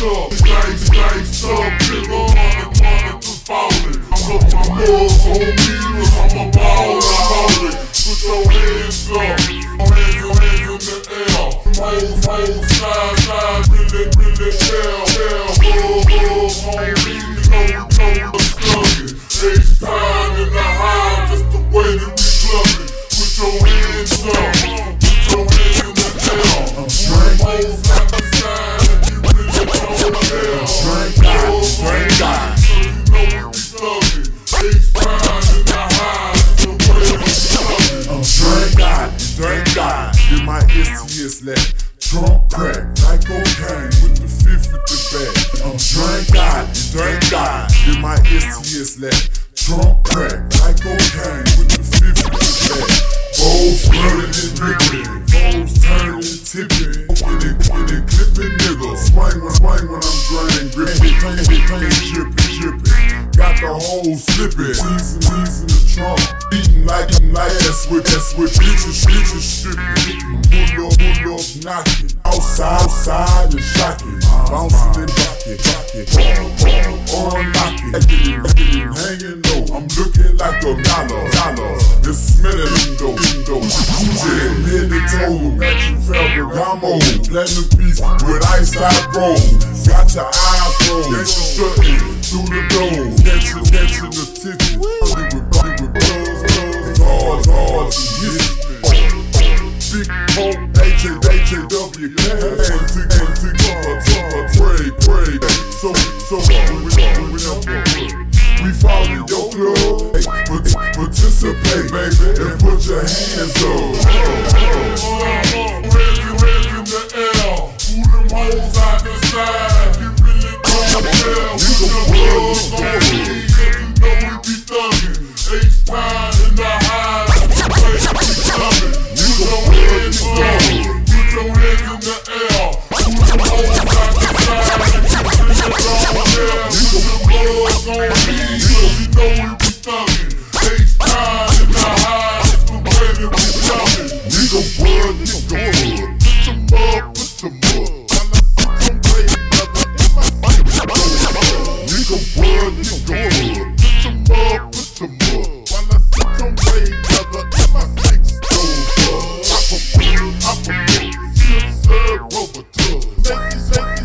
It's Dice, dice up. Drink out, drink out. So you know we be thuggin'. Big pounds in the the way. I'm Drunk with the back. I'm drink out, drink out. Get my istiest left. the whole slipping. Season, in the trunk. Eating like, eating like that's with, that's with bitches, bitches shit. Pull up, pull up, knocking. Southside, side, and shock it. Bounce it and rock it, rock it. Or knock it. Hanging low, I'm looking like a dollar, dollar. This smelling window, window. Shit, head to toe. Ferragamo, platinum piece with ice side roll. Got your eyes rolled. Gangsta shutting through the dome. Catching, catching the ticket. Pray, pray, so, so, we, we, we follow your club, participate, baby, and put your hands up. Thank you, thank.